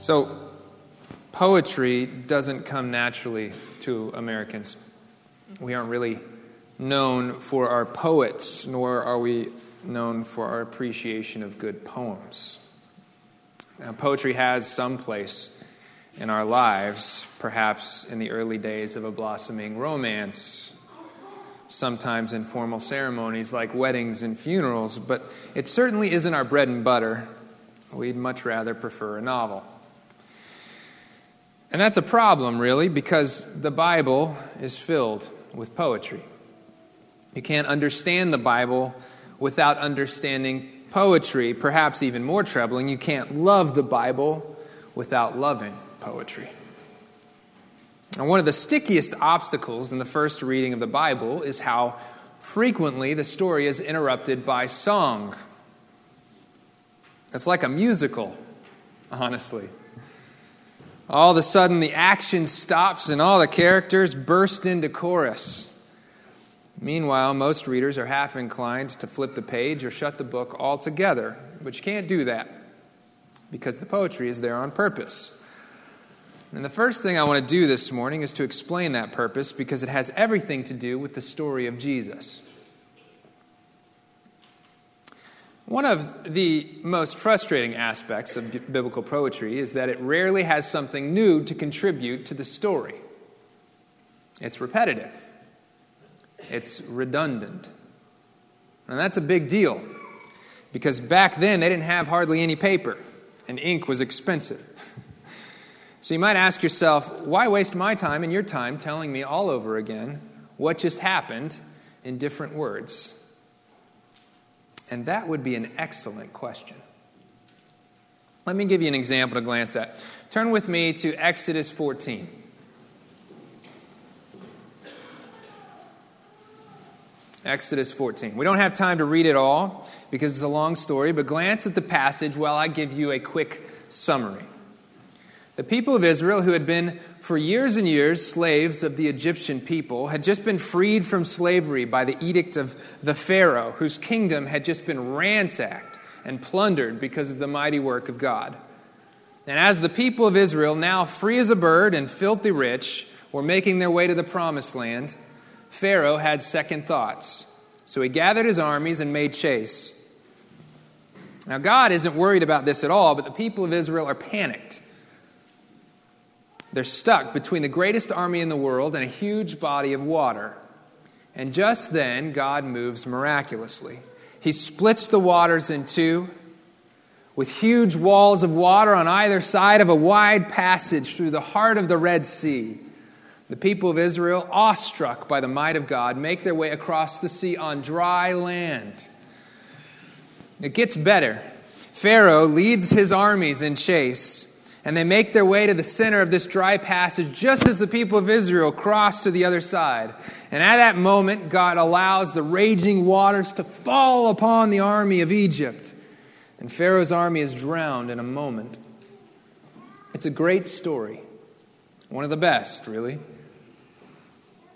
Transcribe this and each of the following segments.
So, poetry doesn't come naturally to Americans. We aren't really known for our poets, nor are we known for our appreciation of good poems. Now, poetry has some place in our lives, perhaps in the early days of a blossoming romance, sometimes in formal ceremonies like weddings and funerals, but it certainly isn't our bread and butter. We'd much rather prefer a novel. And that's a problem, really, because the Bible is filled with poetry. You can't understand the Bible without understanding poetry. Perhaps even more troubling, you can't love the Bible without loving poetry. And one of the stickiest obstacles in the first reading of the Bible is how frequently the story is interrupted by song. It's like a musical, honestly. All of a sudden, the action stops and all the characters burst into chorus. Meanwhile, most readers are half inclined to flip the page or shut the book altogether, but you can't do that because the poetry is there on purpose. And the first thing I want to do this morning is to explain that purpose because it has everything to do with the story of Jesus. One of the most frustrating aspects of biblical poetry is that it rarely has something new to contribute to the story. It's repetitive, it's redundant. And that's a big deal because back then they didn't have hardly any paper and ink was expensive. So you might ask yourself, why waste my time and your time telling me all over again what just happened in different words? And that would be an excellent question. Let me give you an example to glance at. Turn with me to Exodus 14. Exodus 14. We don't have time to read it all because it's a long story, but glance at the passage while I give you a quick summary. The people of Israel, who had been for years and years slaves of the Egyptian people, had just been freed from slavery by the edict of the Pharaoh, whose kingdom had just been ransacked and plundered because of the mighty work of God. And as the people of Israel, now free as a bird and filthy rich, were making their way to the promised land, Pharaoh had second thoughts. So he gathered his armies and made chase. Now, God isn't worried about this at all, but the people of Israel are panicked. They're stuck between the greatest army in the world and a huge body of water. And just then, God moves miraculously. He splits the waters in two with huge walls of water on either side of a wide passage through the heart of the Red Sea. The people of Israel, awestruck by the might of God, make their way across the sea on dry land. It gets better. Pharaoh leads his armies in chase and they make their way to the center of this dry passage just as the people of Israel cross to the other side. And at that moment, God allows the raging waters to fall upon the army of Egypt. And Pharaoh's army is drowned in a moment. It's a great story, one of the best, really.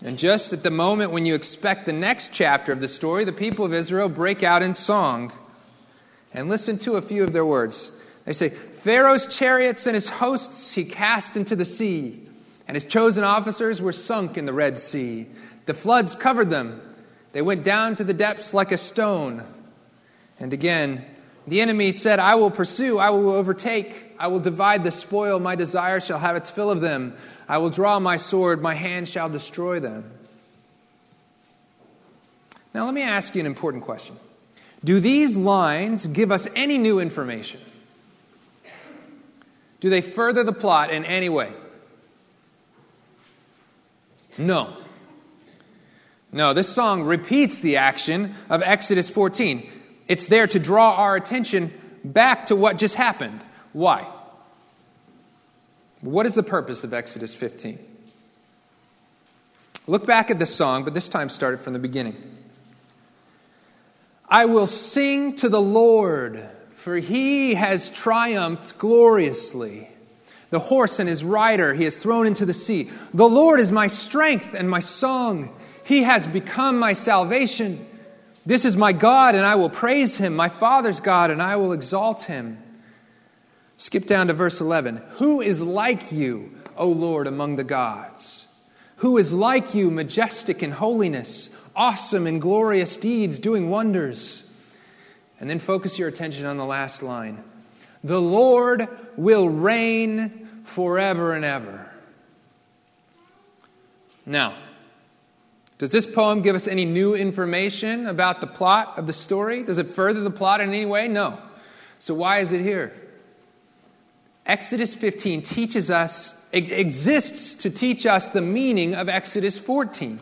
And just at the moment when you expect the next chapter of the story, the people of Israel break out in song. And listen to a few of their words. They say, Pharaoh's chariots and his hosts he cast into the sea, and his chosen officers were sunk in the Red Sea. The floods covered them. They went down to the depths like a stone. And again, the enemy said, I will pursue, I will overtake, I will divide the spoil, my desire shall have its fill of them. I will draw my sword, my hand shall destroy them. Now, let me ask you an important question. Do these lines give us any new information? Do they further the plot in any way? No. No, this song repeats the action of Exodus 14. It's there to draw our attention back to what just happened. Why? What is the purpose of Exodus 15? Look back at the song, but this time start it from the beginning. I will sing to the Lord for he has triumphed gloriously. The horse and his rider he has thrown into the sea. The Lord is my strength and my song. He has become my salvation. This is my God, and I will praise him, my Father's God, and I will exalt him. Skip down to verse 11. Who is like you, O Lord, among the gods? Who is like you, majestic in holiness, awesome in glorious deeds, doing wonders? And then focus your attention on the last line The Lord will reign forever and ever. Now, does this poem give us any new information about the plot of the story? Does it further the plot in any way? No. So why is it here? Exodus 15 teaches us, exists to teach us the meaning of Exodus 14.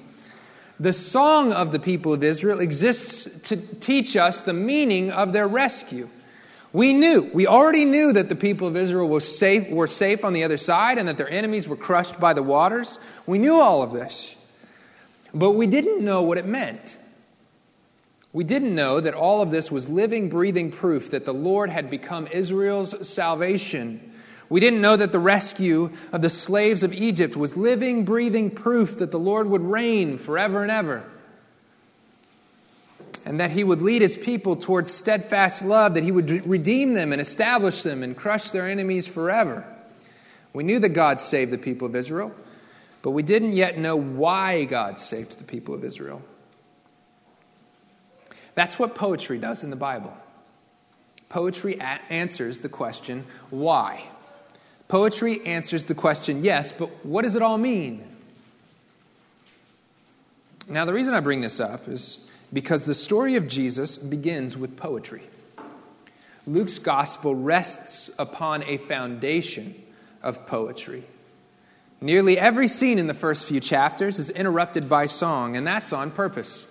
The song of the people of Israel exists to teach us the meaning of their rescue. We knew, we already knew that the people of Israel were safe, were safe on the other side and that their enemies were crushed by the waters. We knew all of this. But we didn't know what it meant. We didn't know that all of this was living, breathing proof that the Lord had become Israel's salvation. We didn't know that the rescue of the slaves of Egypt was living, breathing proof that the Lord would reign forever and ever. And that he would lead his people towards steadfast love, that he would redeem them and establish them and crush their enemies forever. We knew that God saved the people of Israel. But we didn't yet know why God saved the people of Israel. That's what poetry does in the Bible. Poetry a- answers the question, why? Poetry answers the question, yes, but what does it all mean? Now, the reason I bring this up is because the story of Jesus begins with poetry. Luke's gospel rests upon a foundation of poetry. Nearly every scene in the first few chapters is interrupted by song, and that's on purpose.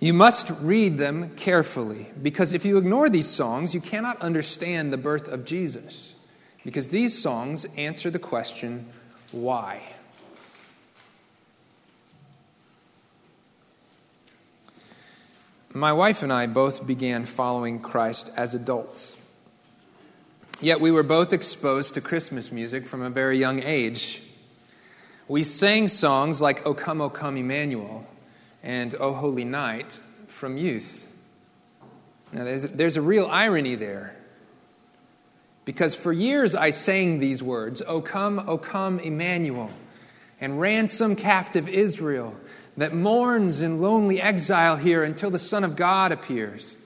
You must read them carefully, because if you ignore these songs, you cannot understand the birth of Jesus. Because these songs answer the question, why? My wife and I both began following Christ as adults. Yet we were both exposed to Christmas music from a very young age. We sang songs like O Come, O Come, Emmanuel and O Holy Night from youth. Now, there's, there's a real irony there. Because for years I sang these words, O come, O come, Emmanuel, and ransom captive Israel that mourns in lonely exile here until the Son of God appears.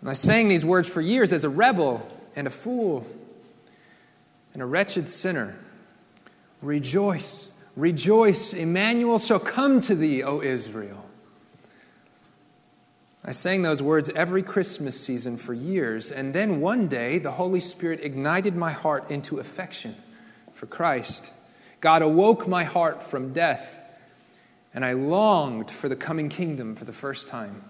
And I sang these words for years as a rebel and a fool and a wretched sinner. Rejoice, rejoice, Emmanuel shall come to thee, O Israel. I sang those words every Christmas season for years, and then one day the Holy Spirit ignited my heart into affection for Christ. God awoke my heart from death, and I longed for the coming kingdom for the first time.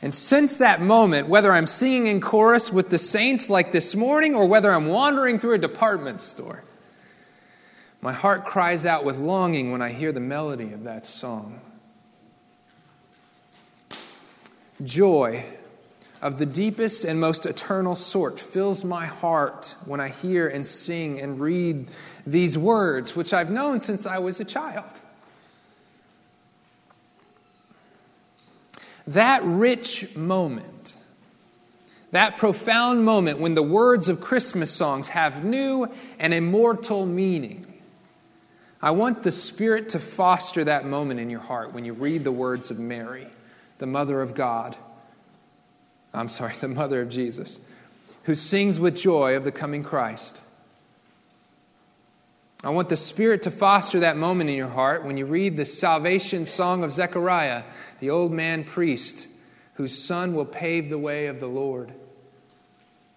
And since that moment, whether I'm singing in chorus with the saints like this morning or whether I'm wandering through a department store, my heart cries out with longing when I hear the melody of that song. Joy of the deepest and most eternal sort fills my heart when I hear and sing and read these words, which I've known since I was a child. That rich moment, that profound moment when the words of Christmas songs have new and immortal meaning. I want the Spirit to foster that moment in your heart when you read the words of Mary, the mother of God. I'm sorry, the mother of Jesus, who sings with joy of the coming Christ. I want the Spirit to foster that moment in your heart when you read the salvation song of Zechariah the old man priest whose son will pave the way of the Lord.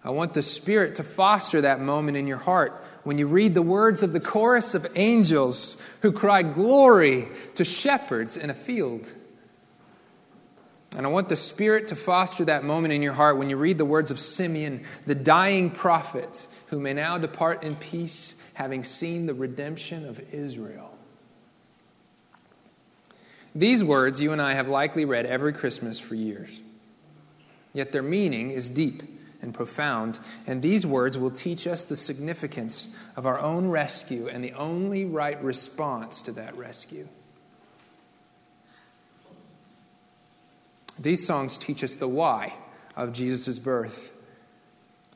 I want the Spirit to foster that moment in your heart when you read the words of the chorus of angels who cry glory to shepherds in a field. And I want the Spirit to foster that moment in your heart when you read the words of Simeon, the dying prophet, who may now depart in peace, having seen the redemption of Israel. These words you and I have likely read every Christmas for years. Yet their meaning is deep and profound, and these words will teach us the significance of our own rescue and the only right response to that rescue. These songs teach us the why of Jesus' birth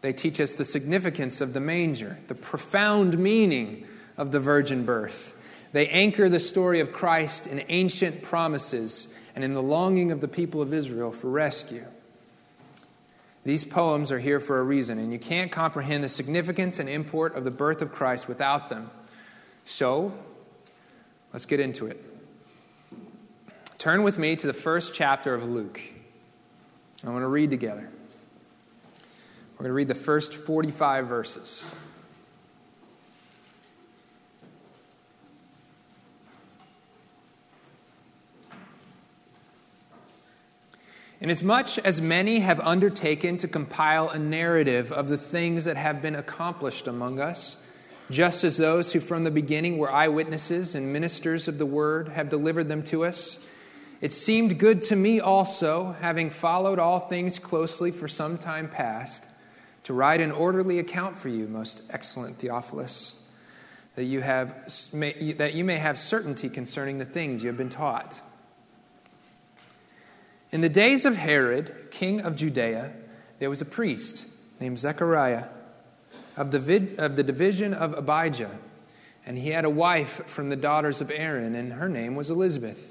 They teach us the significance of the manger, the profound meaning of the virgin birth. They anchor the story of Christ in ancient promises and in the longing of the people of Israel for rescue. These poems are here for a reason, and you can't comprehend the significance and import of the birth of Christ without them. So, let's get into it. Turn with me to the first chapter of Luke. I want to read together. We're going to read the first 45 verses. Inasmuch as many have undertaken to compile a narrative of the things that have been accomplished among us, just as those who from the beginning were eyewitnesses and ministers of the word have delivered them to us, it seemed good to me also, having followed all things closely for some time past, to write an orderly account for you, most excellent Theophilus, that you, have, that you may have certainty concerning the things you have been taught. In the days of Herod, king of Judea, there was a priest named Zechariah of the, vid, of the division of Abijah, and he had a wife from the daughters of Aaron, and her name was Elizabeth.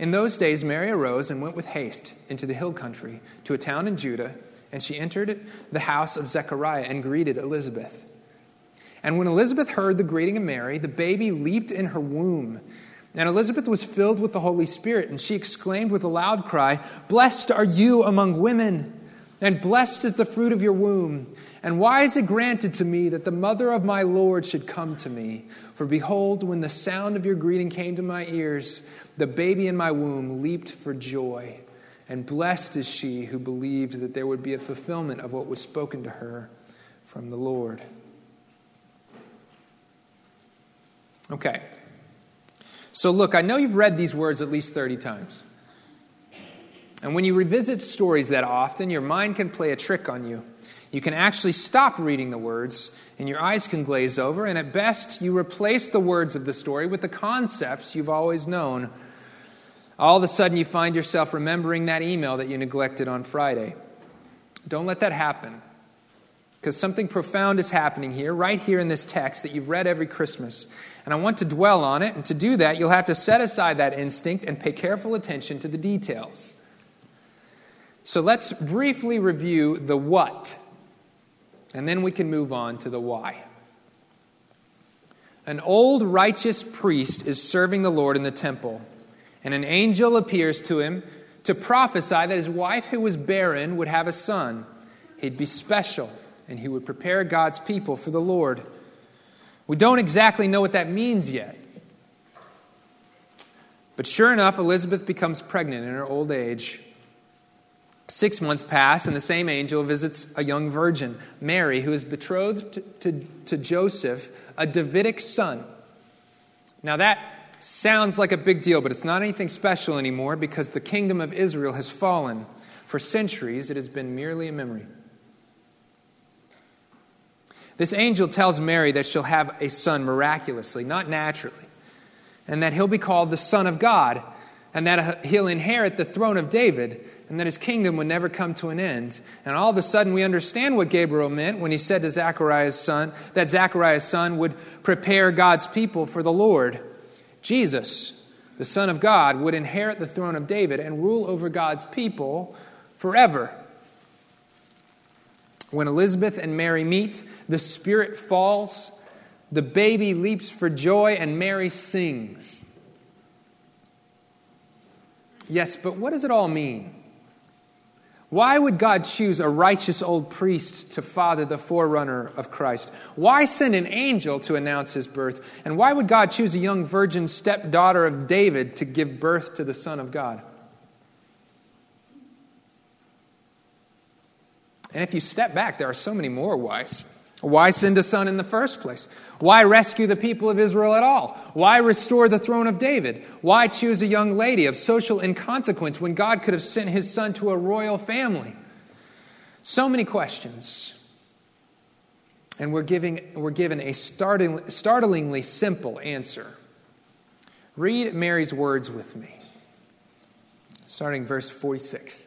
In those days, Mary arose and went with haste into the hill country to a town in Judah, and she entered the house of Zechariah and greeted Elizabeth. And when Elizabeth heard the greeting of Mary, the baby leaped in her womb. And Elizabeth was filled with the Holy Spirit, and she exclaimed with a loud cry, Blessed are you among women, and blessed is the fruit of your womb. And why is it granted to me that the mother of my Lord should come to me? For behold, when the sound of your greeting came to my ears, the baby in my womb leaped for joy. And blessed is she who believed that there would be a fulfillment of what was spoken to her from the Lord. Okay. So, look, I know you've read these words at least 30 times. And when you revisit stories that often, your mind can play a trick on you. You can actually stop reading the words, and your eyes can glaze over, and at best, you replace the words of the story with the concepts you've always known. All of a sudden, you find yourself remembering that email that you neglected on Friday. Don't let that happen. Because something profound is happening here, right here in this text that you've read every Christmas. And I want to dwell on it. And to do that, you'll have to set aside that instinct and pay careful attention to the details. So let's briefly review the what, and then we can move on to the why. An old righteous priest is serving the Lord in the temple, and an angel appears to him to prophesy that his wife, who was barren, would have a son. He'd be special, and he would prepare God's people for the Lord. We don't exactly know what that means yet. But sure enough, Elizabeth becomes pregnant in her old age. Six months pass, and the same angel visits a young virgin, Mary, who is betrothed to, to, to, Joseph, a Davidic son. Now, that sounds like a big deal, but it's not anything special anymore because the kingdom of Israel has fallen. For centuries, it has been merely a memory. This angel tells Mary that she'll have a son miraculously, not naturally, and that he'll be called the Son of God, and that he'll inherit the throne of David, and that his kingdom would never come to an end. And all of a sudden, we understand what Gabriel meant when he said to Zechariah's son that Zechariah's son would prepare God's people for the Lord. Jesus, the Son of God, would inherit the throne of David and rule over God's people forever. When Elizabeth and Mary meet, the Spirit falls, the baby leaps for joy, and Mary sings. Yes, but what does it all mean? Why would God choose a righteous old priest to father the forerunner of Christ? Why send an angel to announce his birth? And why would God choose a young virgin stepdaughter of David to give birth to the Son of God? And if you step back, there are so many more whys. Why send a son in the first place? Why rescue the people of Israel at all? Why restore the throne of David? Why choose a young lady of social inconsequence when God could have sent his son to a royal family? So many questions. And we're, giving, we're given a startling, startlingly simple answer. Read Mary's words with me, starting verse 46.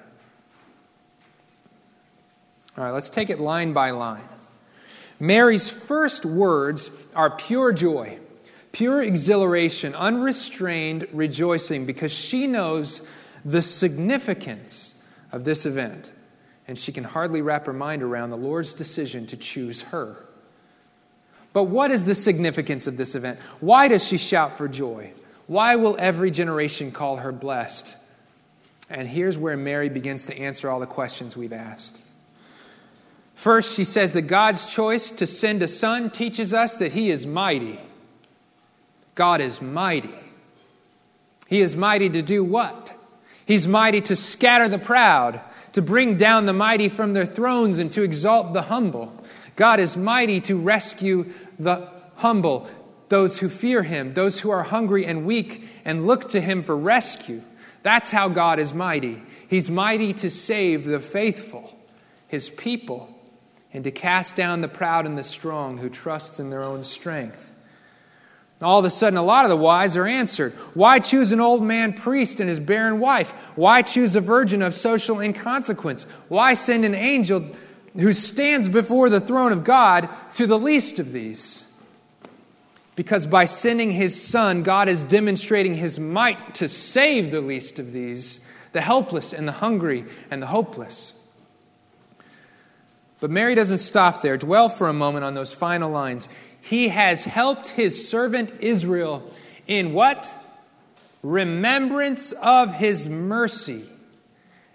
All right, let's take it line by line. Mary's first words are pure joy, pure exhilaration, unrestrained rejoicing, because she knows the significance of this event, and she can hardly wrap her mind around the Lord's decision to choose her. But what is the significance of this event? Why does she shout for joy? Why will every generation call her blessed? And here's where Mary begins to answer all the questions we've asked. First, she says that God's choice to send a son teaches us that he is mighty. God is mighty. He is mighty to do what? He's mighty to scatter the proud, to bring down the mighty from their thrones, and to exalt the humble. God is mighty to rescue the humble, those who fear him, those who are hungry and weak and look to him for rescue. That's how God is mighty. He's mighty to save the faithful, his people, and to cast down the proud and the strong who trust in their own strength. All of a sudden, a lot of the whys are answered. Why choose an old man priest and his barren wife? Why choose a virgin of social inconsequence? Why send an angel who stands before the throne of God to the least of these. Because by sending his son, God is demonstrating his might to save the least of these, the helpless and the hungry and the hopeless. But Mary doesn't stop there. Dwell for a moment on those final lines. He has helped his servant Israel in what? Remembrance of his mercy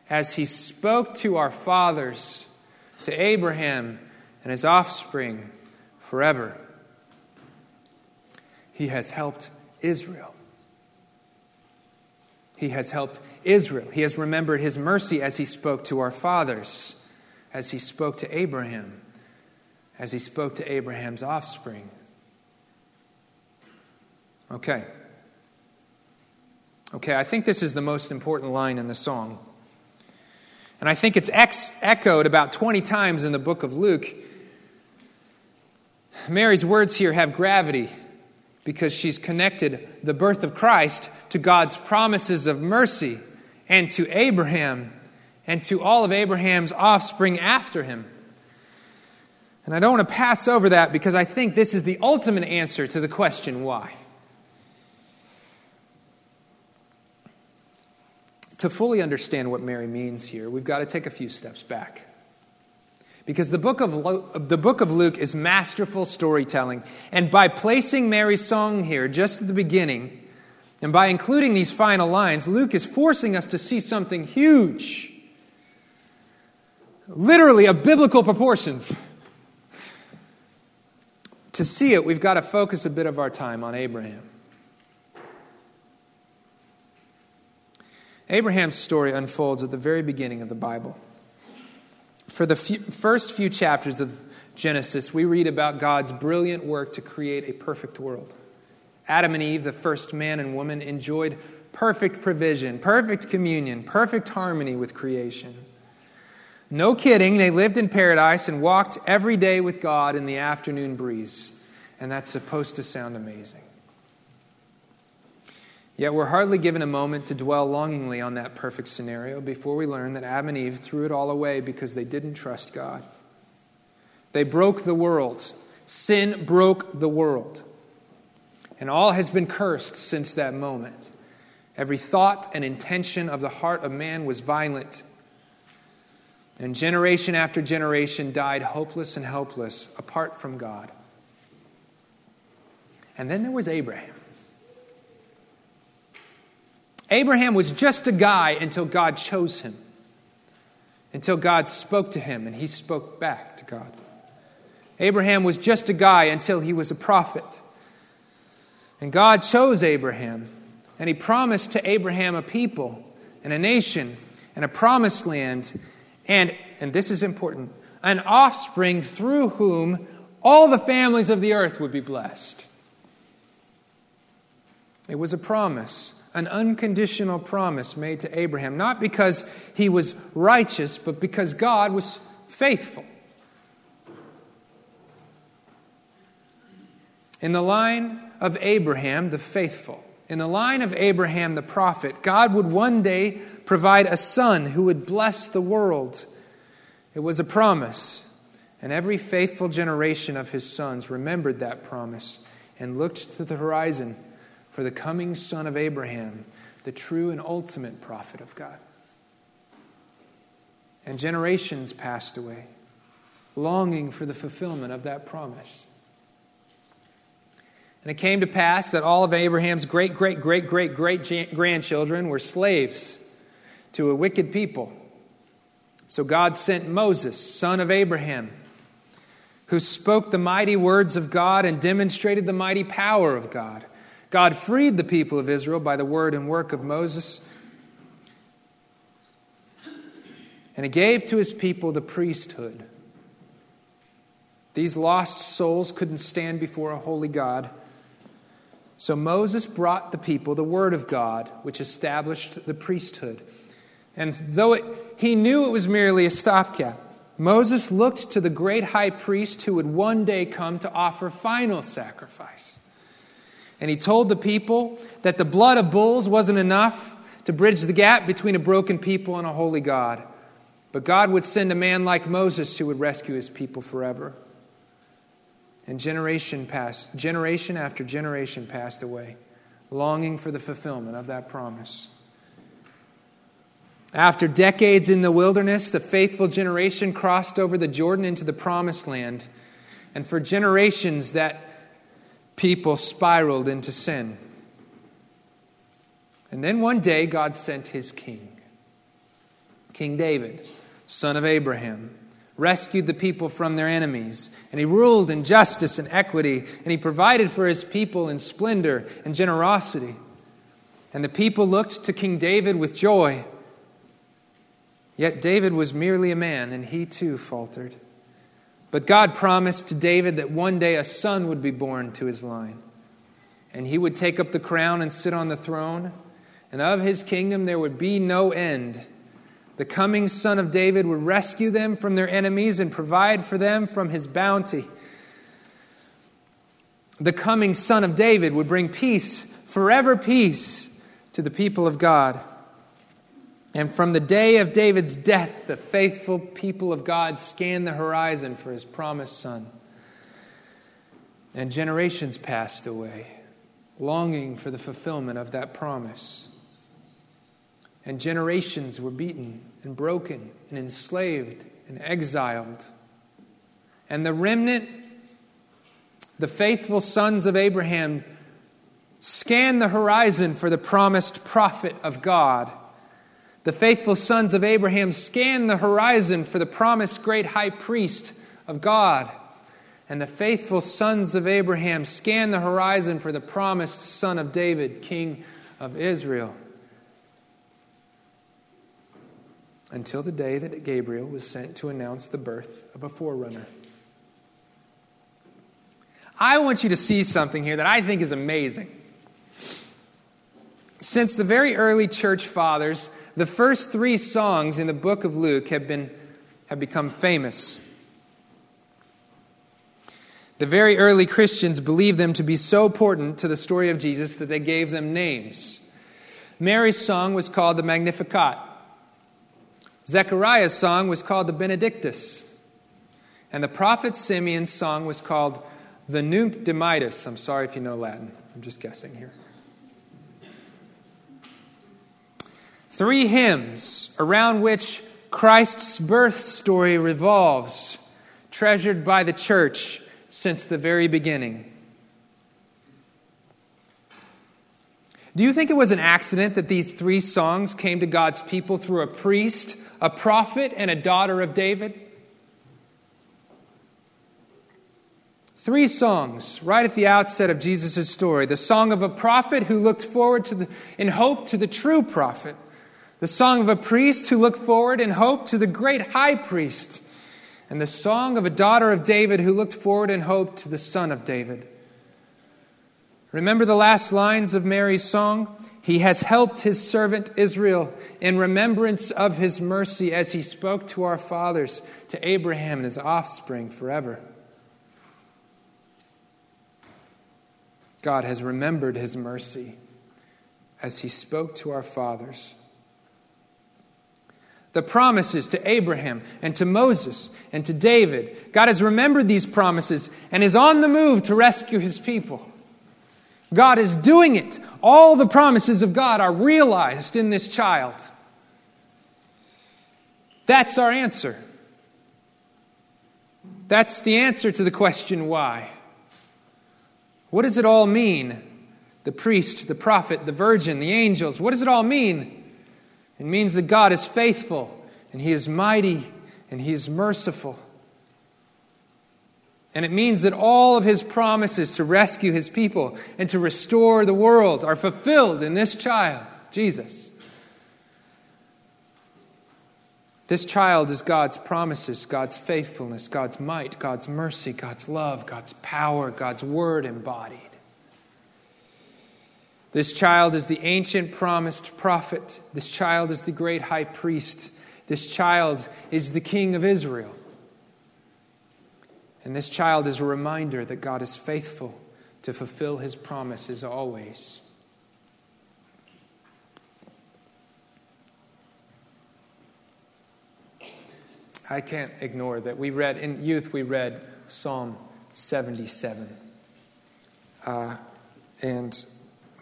as he spoke to our fathers to Abraham and his offspring forever. He has helped Israel. He has helped Israel. He has remembered his mercy as he spoke to our fathers, as he spoke to Abraham, as he spoke to Abraham's offspring. Okay. Okay, I think this is the most important line in the song. And I think it's ex- echoed about 20 times in the book of Luke. Mary's words here have gravity because she's connected the birth of Christ to God's promises of mercy and to Abraham and to all of Abraham's offspring after him. And I don't want to pass over that because I think this is the ultimate answer to the question why. to fully understand what Mary means here, we've got to take a few steps back. Because the book, of, the book of Luke is masterful storytelling. And by placing Mary's song here just at the beginning, and by including these final lines, Luke is forcing us to see something huge. Literally of biblical proportions. To see it, we've got to focus a bit of our time on Abraham. Abraham's story unfolds at the very beginning of the Bible. For the few, first few chapters of Genesis, we read about God's brilliant work to create a perfect world. Adam and Eve, the first man and woman, enjoyed perfect provision, perfect communion, perfect harmony with creation. No kidding, they lived in paradise and walked every day with God in the afternoon breeze. And that's supposed to sound amazing. Yet we're hardly given a moment to dwell longingly on that perfect scenario before we learn that Adam and Eve threw it all away because they didn't trust God. They broke the world. Sin broke the world. And all has been cursed since that moment. Every thought and intention of the heart of man was violent. And generation after generation died hopeless and helpless apart from God. And then there was Abraham. Abraham was just a guy until God chose him, until God spoke to him and he spoke back to God. Abraham was just a guy until he was a prophet. And God chose Abraham, and he promised to Abraham a people and a nation and a promised land, and, and this is important, an offspring through whom all the families of the earth would be blessed. It was a promise an unconditional promise made to Abraham, not because he was righteous, but because God was faithful. In the line of Abraham, the faithful, in the line of Abraham, the prophet, God would one day provide a son who would bless the world. It was a promise. And every faithful generation of his sons remembered that promise and looked to the horizon for the coming son of Abraham, the true and ultimate prophet of God. And generations passed away, longing for the fulfillment of that promise. And it came to pass that all of Abraham's great, great, great, great, great grandchildren were slaves to a wicked people. So God sent Moses, son of Abraham, who spoke the mighty words of God and demonstrated the mighty power of God. God freed the people of Israel by the word and work of Moses. And he gave to his people the priesthood. These lost souls couldn't stand before a holy God. So Moses brought the people the word of God, which established the priesthood. And though it, he knew it was merely a stopgap, Moses looked to the great high priest who would one day come to offer final sacrifice. And he told the people that the blood of bulls wasn't enough to bridge the gap between a broken people and a holy God. But God would send a man like Moses who would rescue his people forever. And generation passed, generation after generation passed away, longing for the fulfillment of that promise. After decades in the wilderness, the faithful generation crossed over the Jordan into the promised land. And for generations, that people spiraled into sin. And then one day, God sent his king, King David, son of Abraham, rescued the people from their enemies. And he ruled in justice and equity, and he provided for his people in splendor and generosity. And the people looked to King David with joy. Yet David was merely a man, and he too faltered. But God promised to David that one day a son would be born to his line, and he would take up the crown and sit on the throne, and of his kingdom there would be no end. The coming son of David would rescue them from their enemies and provide for them from his bounty. The coming son of David would bring peace, forever peace, to the people of God. And from the day of David's death, the faithful people of God scanned the horizon for his promised son. And generations passed away, longing for the fulfillment of that promise. And generations were beaten and broken and enslaved and exiled. And the remnant, the faithful sons of Abraham, scanned the horizon for the promised prophet of God the faithful sons of Abraham scanned the horizon for the promised great high priest of God. And the faithful sons of Abraham scanned the horizon for the promised son of David, king of Israel. Until the day that Gabriel was sent to announce the birth of a forerunner. I want you to see something here that I think is amazing. Since the very early church fathers, the first three songs in the book of Luke have, been, have become famous. The very early Christians believed them to be so important to the story of Jesus that they gave them names. Mary's song was called the Magnificat. Zechariah's song was called the Benedictus. And the prophet Simeon's song was called the Nunc Dimittis. I'm sorry if you know Latin. I'm just guessing here. Three hymns around which Christ's birth story revolves, treasured by the church since the very beginning. Do you think it was an accident that these three songs came to God's people through a priest, a prophet, and a daughter of David? Three songs right at the outset of Jesus' story the song of a prophet who looked forward to the, in hope to the true prophet, the song of a priest who looked forward in hope to the great high priest, and the song of a daughter of David who looked forward in hope to the son of David. Remember the last lines of Mary's song? He has helped his servant Israel in remembrance of his mercy as he spoke to our fathers, to Abraham and his offspring forever. God has remembered his mercy as he spoke to our fathers the promises to Abraham and to Moses and to David. God has remembered these promises and is on the move to rescue his people. God is doing it. All the promises of God are realized in this child. That's our answer. That's the answer to the question why. What does it all mean? The priest, the prophet, the virgin, the angels. What does it all mean? It means that God is faithful and He is mighty and He is merciful. And it means that all of His promises to rescue His people and to restore the world are fulfilled in this child, Jesus. This child is God's promises, God's faithfulness, God's might, God's mercy, God's love, God's power, God's word embodied. This child is the ancient promised prophet. This child is the great high priest. This child is the king of Israel. And this child is a reminder that God is faithful to fulfill his promises always. I can't ignore that. We read, in youth, we read Psalm 77. Uh, and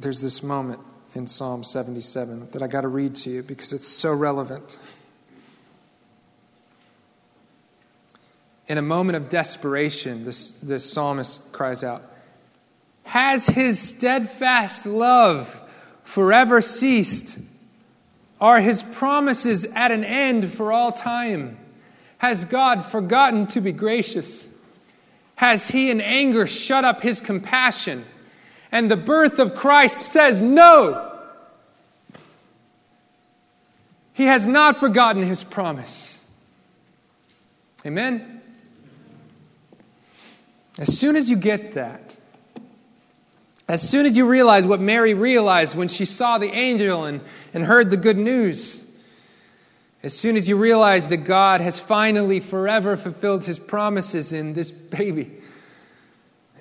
there's this moment in Psalm 77 that I got to read to you because it's so relevant. In a moment of desperation, this, this psalmist cries out, Has his steadfast love forever ceased? Are his promises at an end for all time? Has God forgotten to be gracious? Has he in anger shut up his compassion? And the birth of Christ says no. He has not forgotten his promise. Amen? As soon as you get that, as soon as you realize what Mary realized when she saw the angel and, and heard the good news, as soon as you realize that God has finally forever fulfilled his promises in this baby,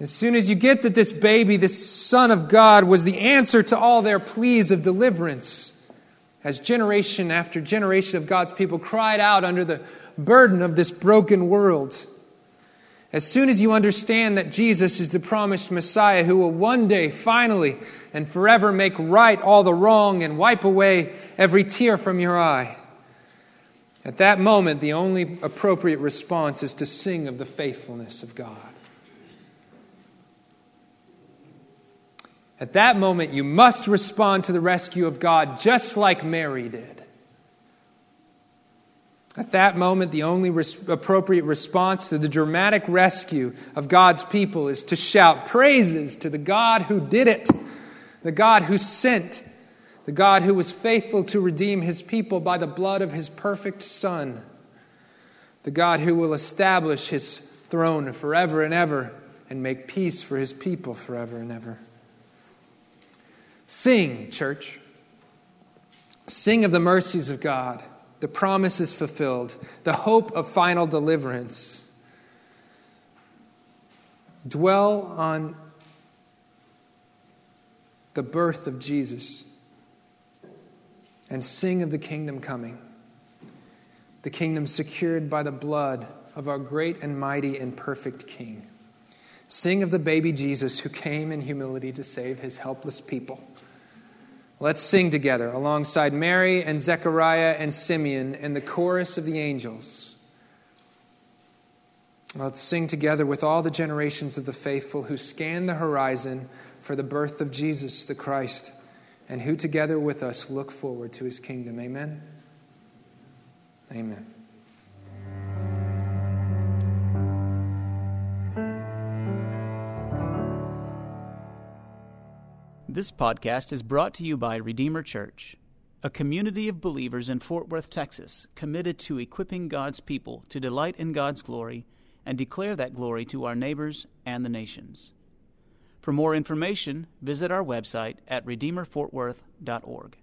as soon as you get that this baby, this Son of God, was the answer to all their pleas of deliverance, as generation after generation of God's people cried out under the burden of this broken world, as soon as you understand that Jesus is the promised Messiah who will one day finally and forever make right all the wrong and wipe away every tear from your eye, at that moment, the only appropriate response is to sing of the faithfulness of God. At that moment, you must respond to the rescue of God just like Mary did. At that moment, the only res- appropriate response to the dramatic rescue of God's people is to shout praises to the God who did it, the God who sent the God who was faithful to redeem his people by the blood of his perfect Son, the God who will establish his throne forever and ever and make peace for his people forever and ever. Sing, church. Sing of the mercies of God, the promises fulfilled, the hope of final deliverance. Dwell on the birth of Jesus and sing of the kingdom coming, the kingdom secured by the blood of our great and mighty and perfect King. Sing of the baby Jesus who came in humility to save his helpless people. Let's sing together alongside Mary and Zechariah and Simeon and the chorus of the angels. Let's sing together with all the generations of the faithful who scan the horizon for the birth of Jesus the Christ and who together with us look forward to his kingdom. Amen. Amen. This podcast is brought to you by Redeemer Church, a community of believers in Fort Worth, Texas, committed to equipping God's people to delight in God's glory and declare that glory to our neighbors and the nations. For more information, visit our website at redeemerfortworth.org.